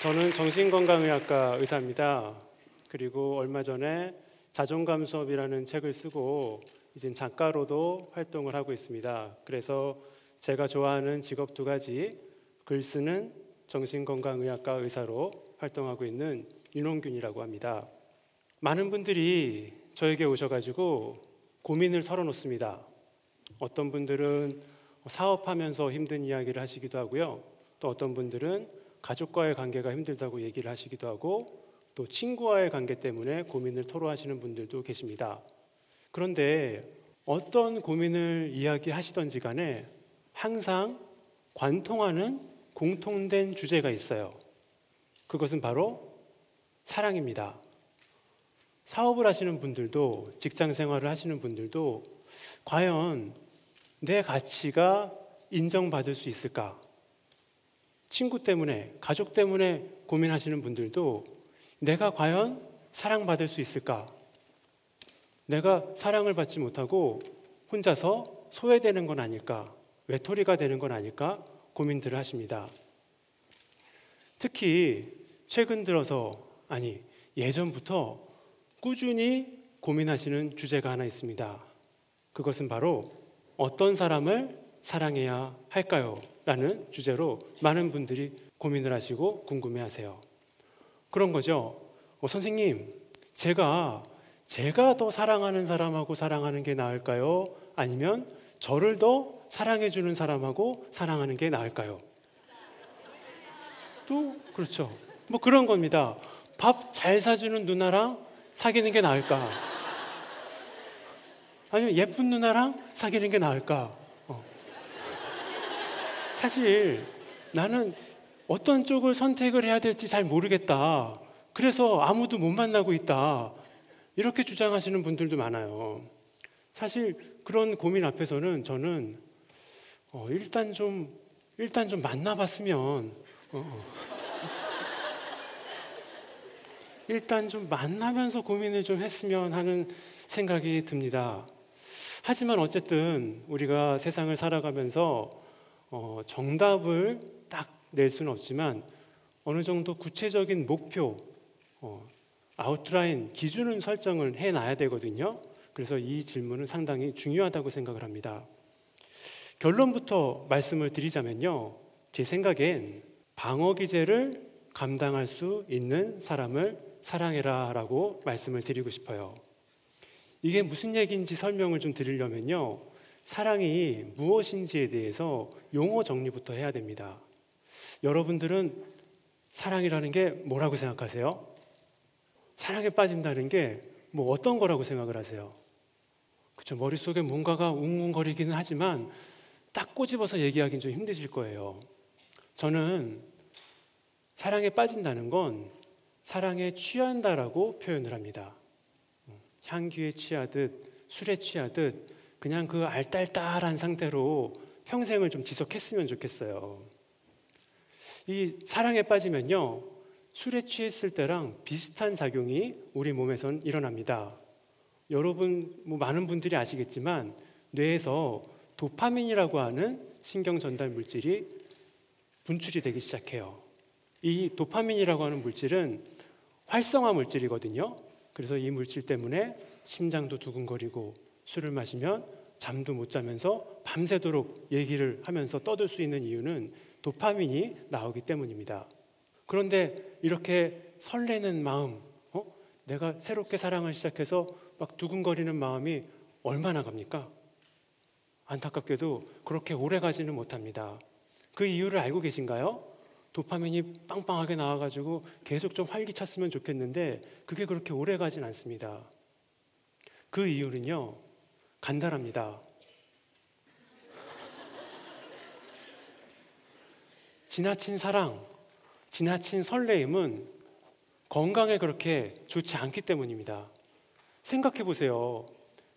저는 정신건강의학과 의사입니다. 그리고 얼마 전에 자존감 수업이라는 책을 쓰고 이젠 작가로도 활동을 하고 있습니다. 그래서 제가 좋아하는 직업 두 가지 글 쓰는 정신건강의학과 의사로 활동하고 있는 윤홍균이라고 합니다. 많은 분들이 저에게 오셔가지고 고민을 털어놓습니다. 어떤 분들은 사업하면서 힘든 이야기를 하시기도 하고요. 또 어떤 분들은 가족과의 관계가 힘들다고 얘기를 하시기도 하고 또 친구와의 관계 때문에 고민을 토로하시는 분들도 계십니다. 그런데 어떤 고민을 이야기하시던지 간에 항상 관통하는 공통된 주제가 있어요. 그것은 바로 사랑입니다. 사업을 하시는 분들도 직장 생활을 하시는 분들도 과연 내 가치가 인정받을 수 있을까? 친구 때문에, 가족 때문에 고민하시는 분들도 내가 과연 사랑받을 수 있을까? 내가 사랑을 받지 못하고 혼자서 소외되는 건 아닐까? 외톨이가 되는 건 아닐까? 고민들을 하십니다. 특히 최근 들어서, 아니, 예전부터 꾸준히 고민하시는 주제가 하나 있습니다. 그것은 바로 어떤 사람을 사랑해야 할까요? 라는 주제로 많은 분들이 고민을 하시고 궁금해 하세요. 그런 거죠. 어, 선생님, 제가 제가 더 사랑하는 사람하고 사랑하는 게 나을까요? 아니면 저를 더 사랑해 주는 사람하고 사랑하는 게 나을까요? 또 그렇죠. 뭐 그런 겁니다. 밥 잘 사주는 누나랑 사귀는 게 나을까? 아니면 예쁜 누나랑 사귀는 게 나을까? 어. 사실 나는 어떤 쪽을 선택을 해야 될지 잘 모르겠다. 그래서 아무도 못 만나고 있다. 이렇게 주장하시는 분들도 많아요. 사실 그런 고민 앞에서는 저는 어, 일단 좀 일단 좀 만나봤으면 어, 어. 일단 좀 만나면서 고민을 좀 했으면 하는 생각이 듭니다. 하지만 어쨌든 우리가 세상을 살아가면서 어, 정답을 딱 낼 수는 없지만 어느 정도 구체적인 목표, 어, 아웃라인, 기준을 설정을 해놔야 되거든요. 그래서 이 질문은 상당히 중요하다고 생각을 합니다. 결론부터 말씀을 드리자면요. 제 생각엔 방어 기제를 감당할 수 있는 사람을 사랑해라 라고 말씀을 드리고 싶어요. 이게 무슨 얘기인지 설명을 좀 드리려면요. 사랑이 무엇인지에 대해서 용어 정리부터 해야 됩니다. 여러분들은 사랑이라는 게 뭐라고 생각하세요? 사랑에 빠진다는 게 뭐 어떤 거라고 생각을 하세요? 그렇죠. 머릿속에 뭔가가 웅웅거리기는 하지만 딱 꼬집어서 얘기하기는 좀 힘드실 거예요. 저는 사랑에 빠진다는 건 사랑에 취한다라고 표현을 합니다. 향기에 취하듯 술에 취하듯 그냥 그 알딸딸한 상태로 평생을 좀 지속했으면 좋겠어요. 이 사랑에 빠지면요. 술에 취했을 때랑 비슷한 작용이 우리 몸에선 일어납니다. 여러분 뭐 많은 분들이 아시겠지만 뇌에서 도파민이라고 하는 신경 전달 물질이 분출이 되기 시작해요. 이 도파민이라고 하는 물질은 활성화 물질이거든요. 그래서 이 물질 때문에 심장도 두근거리고 술을 마시면 잠도 못 자면서 밤새도록 얘기를 하면서 떠들 수 있는 이유는 도파민이 나오기 때문입니다. 그런데 이렇게 설레는 마음, 어? 내가 새롭게 사랑을 시작해서 막 두근거리는 마음이 얼마나 갑니까? 안타깝게도 그렇게 오래 가지는 못합니다. 그 이유를 알고 계신가요? 도파민이 빵빵하게 나와가지고 계속 좀 활기찼으면 좋겠는데 그게 그렇게 오래 가진 않습니다. 그 이유는요, 간단합니다. 지나친 사랑, 지나친 설레임은 건강에 그렇게 좋지 않기 때문입니다. 생각해 보세요.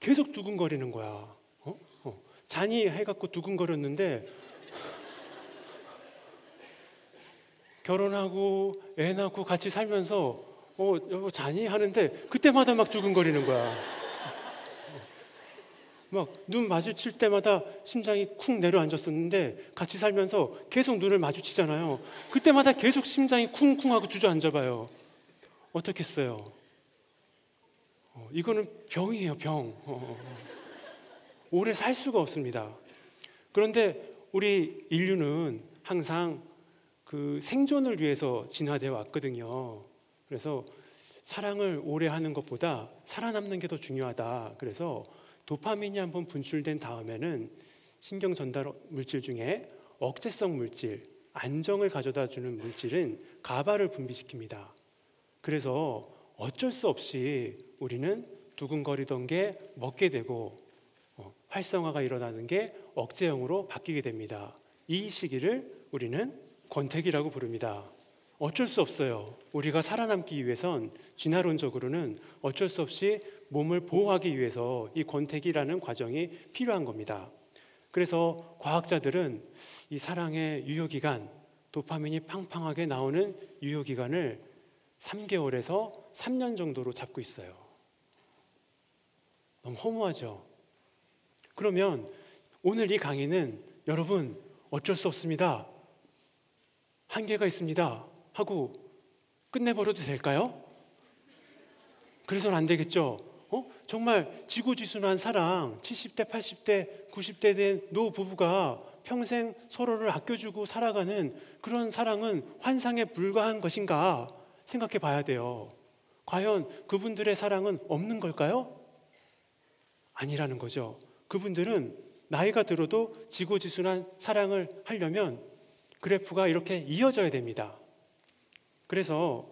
계속 두근거리는 거야. 어? 어. 잔이 해갖고 두근거렸는데 결혼하고 애 낳고 같이 살면서 어 여보 자니 하는데 그때마다 막 두근거리는 거야. 막 눈 마주칠 때마다 심장이 쿵 내려앉았었는데 같이 살면서 계속 눈을 마주치잖아요. 그때마다 계속 심장이 쿵쿵 하고 주저앉아봐요. 어떻겠어요? 어, 이거는 병이에요, 병. 어, 어, 어. 오래 살 수가 없습니다. 그런데 우리 인류는 항상 그 생존을 위해서 진화되어 왔거든요. 그래서 사랑을 오래 하는 것보다 살아남는 게 더 중요하다. 그래서 도파민이 한번 분출된 다음에는 신경 전달 물질 중에 억제성 물질, 안정을 가져다 주는 물질은 가바를 분비시킵니다. 그래서 어쩔 수 없이 우리는 두근거리던 게 먹게 되고 어, 활성화가 일어나는 게 억제형으로 바뀌게 됩니다. 이 시기를 우리는 권태기라고 부릅니다. 어쩔 수 없어요. 우리가 살아남기 위해선 진화론적으로는 어쩔 수 없이 몸을 보호하기 위해서 이 권태기라는 과정이 필요한 겁니다. 그래서 과학자들은 이 사랑의 유효기간, 도파민이 팡팡하게 나오는 유효기간을 3개월에서 3년 정도로 잡고 있어요. 너무 허무하죠? 그러면 오늘 이 강의는 여러분 어쩔 수 없습니다. 한계가 있습니다. 하고 끝내버려도 될까요? 그래서는 안 되겠죠. 어? 정말 지고지순한 사랑, 70대, 80대, 90대 된 노 부부가 평생 서로를 아껴주고 살아가는 그런 사랑은 환상에 불과한 것인가 생각해 봐야 돼요. 과연 그분들의 사랑은 없는 걸까요? 아니라는 거죠. 그분들은 나이가 들어도 지고지순한 사랑을 하려면 그래프가 이렇게 이어져야 됩니다. 그래서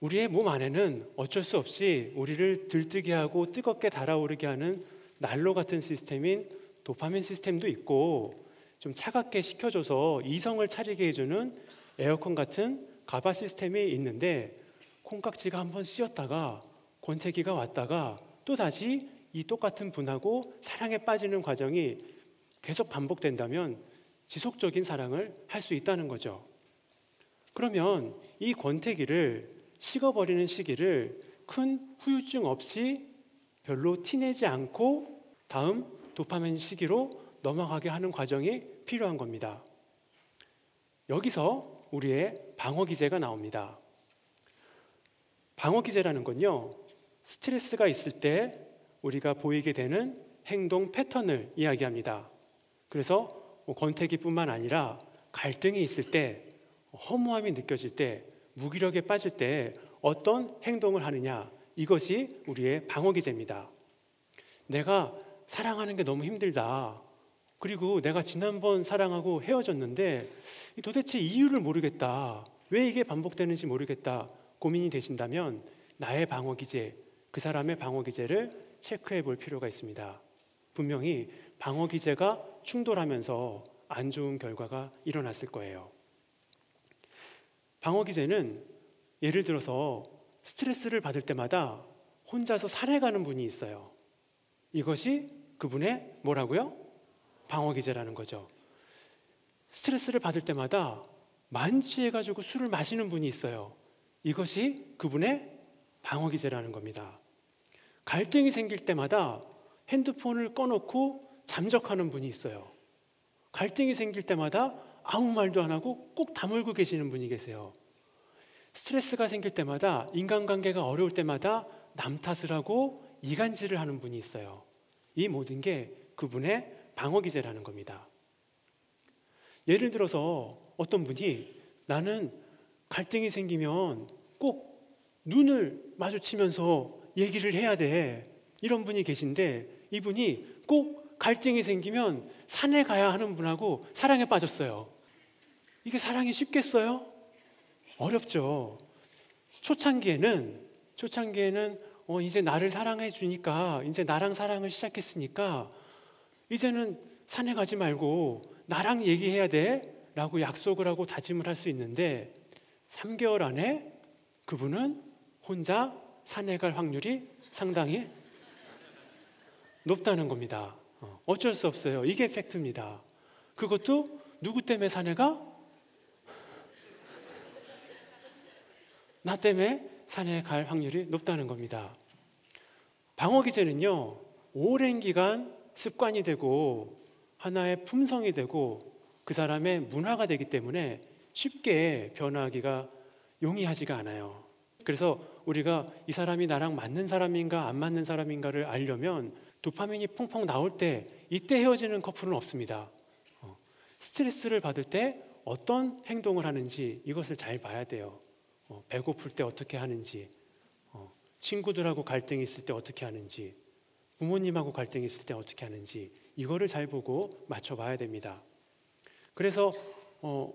우리의 몸 안에는 어쩔 수 없이 우리를 들뜨게 하고 뜨겁게 달아오르게 하는 난로 같은 시스템인 도파민 시스템도 있고 좀 차갑게 식혀줘서 이성을 차리게 해주는 에어컨 같은 가바 시스템이 있는데 콩깍지가 한번 씌었다가 권태기가 왔다가 또 다시 이 똑같은 분하고 사랑에 빠지는 과정이 계속 반복된다면 지속적인 사랑을 할 수 있다는 거죠. 그러면 이 권태기를 식어버리는 시기를 큰 후유증 없이 별로 티내지 않고 다음 도파민 시기로 넘어가게 하는 과정이 필요한 겁니다. 여기서 우리의 방어 기제가 나옵니다. 방어 기제라는 건요, 스트레스가 있을 때 우리가 보이게 되는 행동 패턴을 이야기합니다. 그래서 뭐 권태기뿐만 아니라 갈등이 있을 때 허무함이 느껴질 때, 무기력에 빠질 때 어떤 행동을 하느냐, 이것이 우리의 방어 기제입니다. 내가 사랑하는 게 너무 힘들다. 그리고 내가 지난번 사랑하고 헤어졌는데 도대체 이유를 모르겠다. 왜 이게 반복되는지 모르겠다. 고민이 되신다면 나의 방어 기제, 그 사람의 방어 기제를 체크해 볼 필요가 있습니다. 분명히 방어 기제가 충돌하면서 안 좋은 결과가 일어났을 거예요. 방어 기제는 예를 들어서 스트레스를 받을 때마다 혼자서 산에 가는 분이 있어요. 이것이 그분의 뭐라고요? 방어 기제라는 거죠. 스트레스를 받을 때마다 만취해가지고 술을 마시는 분이 있어요. 이것이 그분의 방어 기제라는 겁니다. 갈등이 생길 때마다 핸드폰을 꺼놓고 잠적하는 분이 있어요. 갈등이 생길 때마다 아무 말도 안 하고 꾹 다물고 계시는 분이 계세요. 스트레스가 생길 때마다 인간관계가 어려울 때마다 남 탓을 하고 이간질을 하는 분이 있어요. 이 모든 게 그분의 방어 기제라는 겁니다. 예를 들어서 어떤 분이 나는 갈등이 생기면 꼭 눈을 마주치면서 얘기를 해야 돼. 이런 분이 계신데 이분이 꼭 갈등이 생기면 산에 가야 하는 분하고 사랑에 빠졌어요. 이게 사랑이 쉽겠어요? 어렵죠. 초창기에는 초창기에는 어, 이제 나를 사랑해 주니까 이제 나랑 사랑을 시작했으니까 이제는 산에 가지 말고 나랑 얘기해야 돼라고 약속을 하고 다짐을 할 수 있는데 3개월 안에 그분은 혼자 산에 갈 확률이 상당히 높다는 겁니다. 어, 어쩔 수 없어요. 이게 팩트입니다. 그것도 누구 때문에 산에 가? 나 때문에 산에 갈 확률이 높다는 겁니다. 방어 기제는요, 오랜 기간 습관이 되고 하나의 품성이 되고 그 사람의 문화가 되기 때문에 쉽게 변화하기가 용이하지가 않아요. 그래서 우리가 이 사람이 나랑 맞는 사람인가 안 맞는 사람인가를 알려면 도파민이 펑펑 나올 때 이때 헤어지는 커플은 없습니다. 어, 스트레스를 받을 때 어떤 행동을 하는지 이것을 잘 봐야 돼요. 어, 배고플 때 어떻게 하는지, 어, 친구들하고 갈등이 있을 때 어떻게 하는지, 부모님하고 갈등이 있을 때 어떻게 하는지 이거를 잘 보고 맞춰봐야 됩니다. 그래서 어,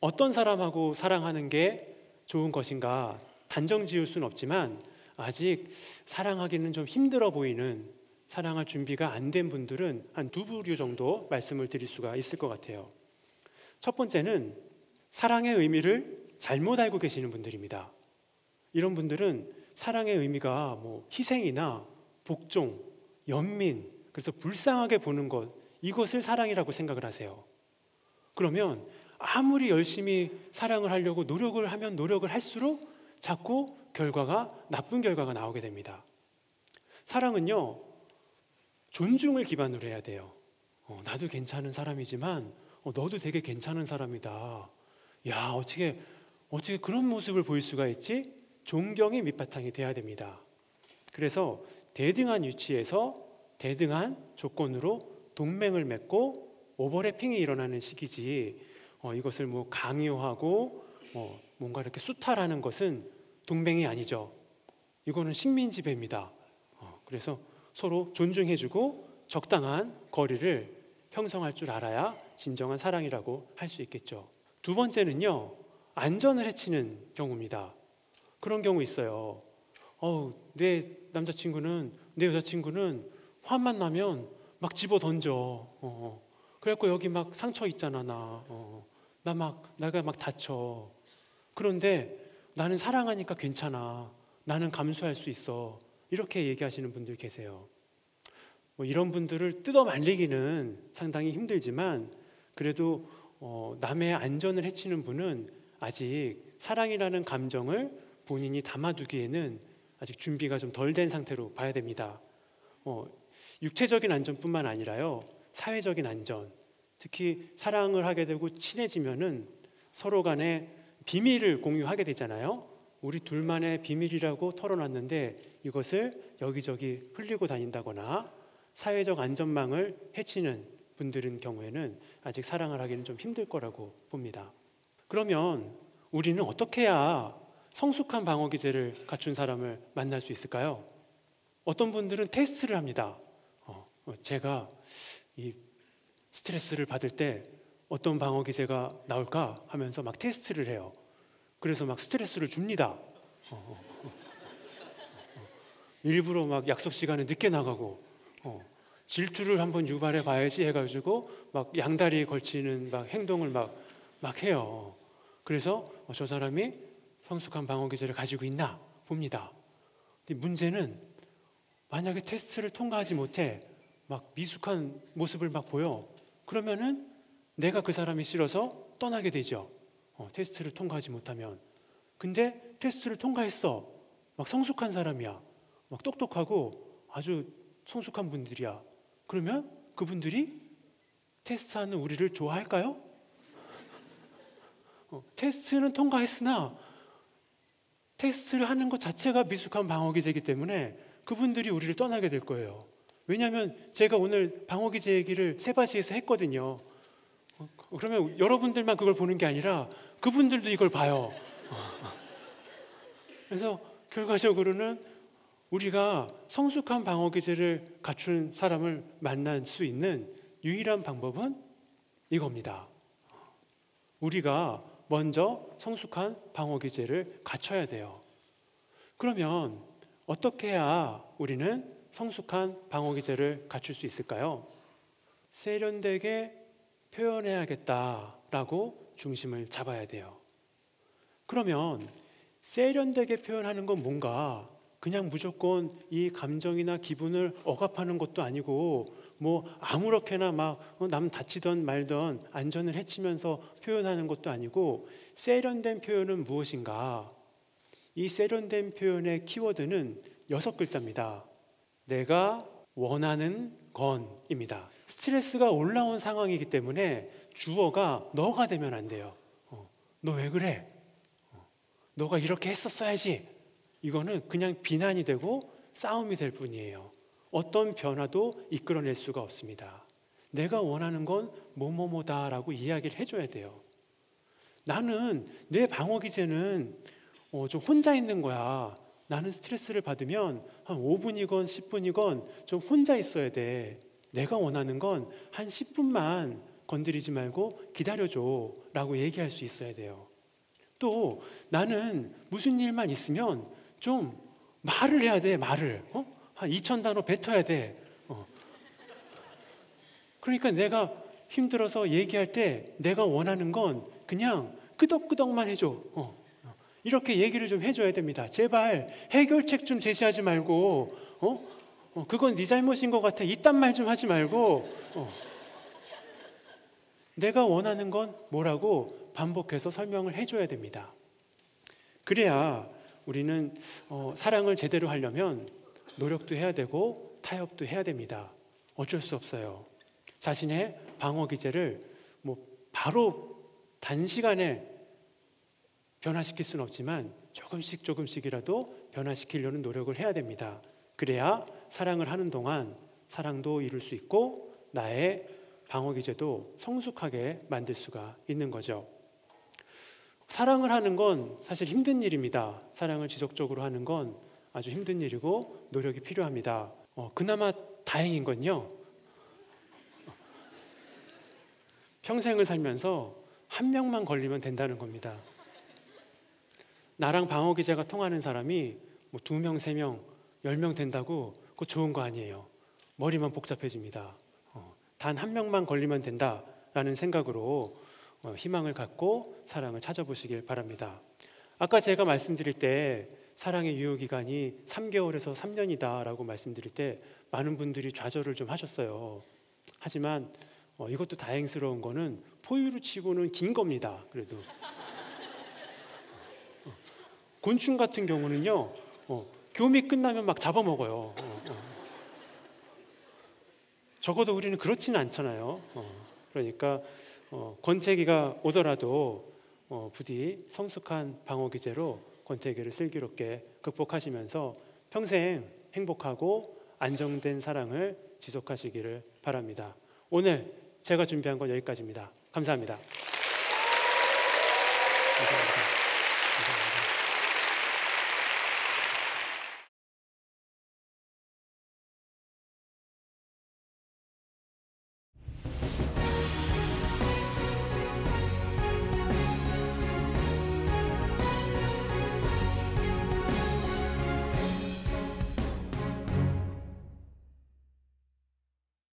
어떤 사람하고 사랑하는 게 좋은 것인가 단정 지을 수는 없지만 아직 사랑하기는 좀 힘들어 보이는 사랑할 준비가 안 된 분들은 한 두 부류 정도 말씀을 드릴 수가 있을 것 같아요. 첫 번째는 사랑의 의미를 잘못 알고 계시는 분들입니다. 이런 분들은 사랑의 의미가 뭐 희생이나 복종, 연민, 그래서 불쌍하게 보는 것, 이것을 사랑이라고 생각을 하세요. 그러면 아무리 열심히 사랑을 하려고 노력을 하면 노력을 할수록 자꾸 결과가 나쁜 결과가 나오게 됩니다. 사랑은요, 존중을 기반으로 해야 돼요. 어, 나도 괜찮은 사람이지만 어, 너도 되게 괜찮은 사람이다. 야, 어떻게 어떻게 그런 모습을 보일 수가 있지? 존경의 밑바탕이 돼야 됩니다. 그래서 대등한 위치에서 대등한 조건으로 동맹을 맺고 오버래핑이 일어나는 시기지 어, 이것을 뭐 강요하고 어, 뭔가 이렇게 수탈하는 것은 동맹이 아니죠. 이거는 식민지배입니다. 어, 그래서 서로 존중해주고 적당한 거리를 형성할 줄 알아야 진정한 사랑이라고 할 수 있겠죠. 두 번째는요, 안전을 해치는 경우입니다. 그런 경우 있어요. 어우, 내 남자친구는, 내 여자친구는 화만 나면 막 집어 던져. 어, 어. 그래갖고 여기 막 상처 있잖아, 나. 어. 나 막, 나가 막 다쳐. 그런데 나는 사랑하니까 괜찮아. 나는 감수할 수 있어. 이렇게 얘기하시는 분들 계세요. 뭐 이런 분들을 뜯어 말리기는 상당히 힘들지만 그래도 어, 남의 안전을 해치는 분은 아직 사랑이라는 감정을 본인이 담아두기에는 아직 준비가 좀 덜 된 상태로 봐야 됩니다. 어, 육체적인 안전뿐만 아니라요, 사회적인 안전, 특히 사랑을 하게 되고 친해지면은 서로 간에 비밀을 공유하게 되잖아요. 우리 둘만의 비밀이라고 털어놨는데 이것을 여기저기 흘리고 다닌다거나 사회적 안전망을 해치는 분들인 경우에는 아직 사랑을 하기는 좀 힘들 거라고 봅니다. 그러면 우리는 어떻게 해야 성숙한 방어 기제를 갖춘 사람을 만날 수 있을까요? 어떤 분들은 테스트를 합니다. 어, 어 제가 이 스트레스를 받을 때 어떤 방어 기제가 나올까 하면서 막 테스트를 해요. 그래서 막 스트레스를 줍니다. 어, 어, 어, 일부러 막 약속 시간에 늦게 나가고 질투를 한번 유발해 봐야지 해가지고 막 양다리에 걸치는 막 행동을 막, 막 해요. 그래서 저 사람이 성숙한 방어 기제를 가지고 있나 봅니다. 근데 문제는 만약에 테스트를 통과하지 못해 막 미숙한 모습을 막 보여. 그러면은 내가 그 사람이 싫어서 떠나게 되죠. 어, 테스트를 통과하지 못하면. 근데 테스트를 통과했어. 막 성숙한 사람이야. 막 똑똑하고 아주 성숙한 분들이야. 그러면 그분들이 테스트하는 우리를 좋아할까요? 어, 테스트는 통과했으나 테스트를 하는 것 자체가 미숙한 방어 기제이기 때문에 그분들이 우리를 떠나게 될 거예요. 왜냐하면 제가 오늘 방어 기제 얘기를 세바시에서 했거든요. 어, 그러면 여러분들만 그걸 보는 게 아니라 그분들도 이걸 봐요. 그래서 결과적으로는 우리가 성숙한 방어 기제를 갖춘 사람을 만날 수 있는 유일한 방법은 이겁니다. 우리가 먼저 성숙한 방어 기제를 갖춰야 돼요. 그러면 어떻게 해야 우리는 성숙한 방어 기제를 갖출 수 있을까요? 세련되게 표현해야겠다라고 중심을 잡아야 돼요. 그러면 세련되게 표현하는 건 뭔가 그냥 무조건 이 감정이나 기분을 억압하는 것도 아니고 뭐 아무렇게나 막남 어, 다치던 말던 안전을 해치면서 표현하는 것도 아니고 세련된 표현은 무엇인가? 이 세련된 표현의 키워드는 여섯 글자입니다. 내가 원하는 건입니다. 스트레스가 올라온 상황이기 때문에 주어가 너가 되면 안 돼요. 어, 너왜 그래? 어, 너가 이렇게 했었어야지. 이거는 그냥 비난이 되고 싸움이 될 뿐이에요. 어떤 변화도 이끌어낼 수가 없습니다. 내가 원하는 건 뭐뭐뭐다라고 이야기를 해줘야 돼요. 나는 내 방어 기제는 어, 좀 혼자 있는 거야. 나는 스트레스를 받으면 한 5분이건 10분이건 좀 혼자 있어야 돼. 내가 원하는 건 한 10분만 건드리지 말고 기다려줘 라고 얘기할 수 있어야 돼요. 또 나는 무슨 일만 있으면 좀 말을 해야 돼, 말을. 어? 한 2천 단어 뱉어야 돼. 어. 그러니까 내가 힘들어서 얘기할 때 내가 원하는 건 그냥 끄덕끄덕만 해줘. 어. 이렇게 얘기를 좀 해줘야 됩니다. 제발 해결책 좀 제시하지 말고, 어? 어 그건 네 잘못인 것 같아. 이딴 말 좀 하지 말고, 어. 내가 원하는 건 뭐라고 반복해서 설명을 해줘야 됩니다. 그래야 우리는 어, 사랑을 제대로 하려면 노력도 해야 되고 타협도 해야 됩니다. 어쩔 수 없어요. 자신의 방어 기제를 뭐 바로 단시간에 변화시킬 수는 없지만 조금씩 조금씩이라도 변화시키려는 노력을 해야 됩니다. 그래야 사랑을 하는 동안 사랑도 이룰 수 있고 나의 방어 기제도 성숙하게 만들 수가 있는 거죠. 사랑을 하는 건 사실 힘든 일입니다. 사랑을 지속적으로 하는 건 아주 힘든 일이고 노력이 필요합니다. 어, 그나마 다행인 건요. 평생을 살면서 한 명만 걸리면 된다는 겁니다. 나랑 방어 기제가 통하는 사람이 뭐 두 명, 세 명, 열 명 된다고 그거 좋은 거 아니에요. 머리만 복잡해집니다. 어, 단한 명만 걸리면 된다라는 생각으로 어, 희망을 갖고 사랑을 찾아보시길 바랍니다. 아까 제가 말씀드릴 때 사랑의 유효 기간이 3개월에서 3년이다라고 말씀드릴 때 많은 분들이 좌절을 좀 하셨어요. 하지만 어, 이것도 다행스러운 거는 포유류 치고는 긴 겁니다. 그래도 곤충 같은 경우는요, 어, 교미 끝나면 막 잡아먹어요. 어, 어. 적어도 우리는 그렇지는 않잖아요. 어, 그러니까 어, 권태기가 오더라도 어, 부디 성숙한 방어 기제로 권태기를 슬기롭게 극복하시면서 평생 행복하고 안정된 사랑을 지속하시기를 바랍니다. 오늘 제가 준비한 건 여기까지입니다. 감사합니다. 감사합니다.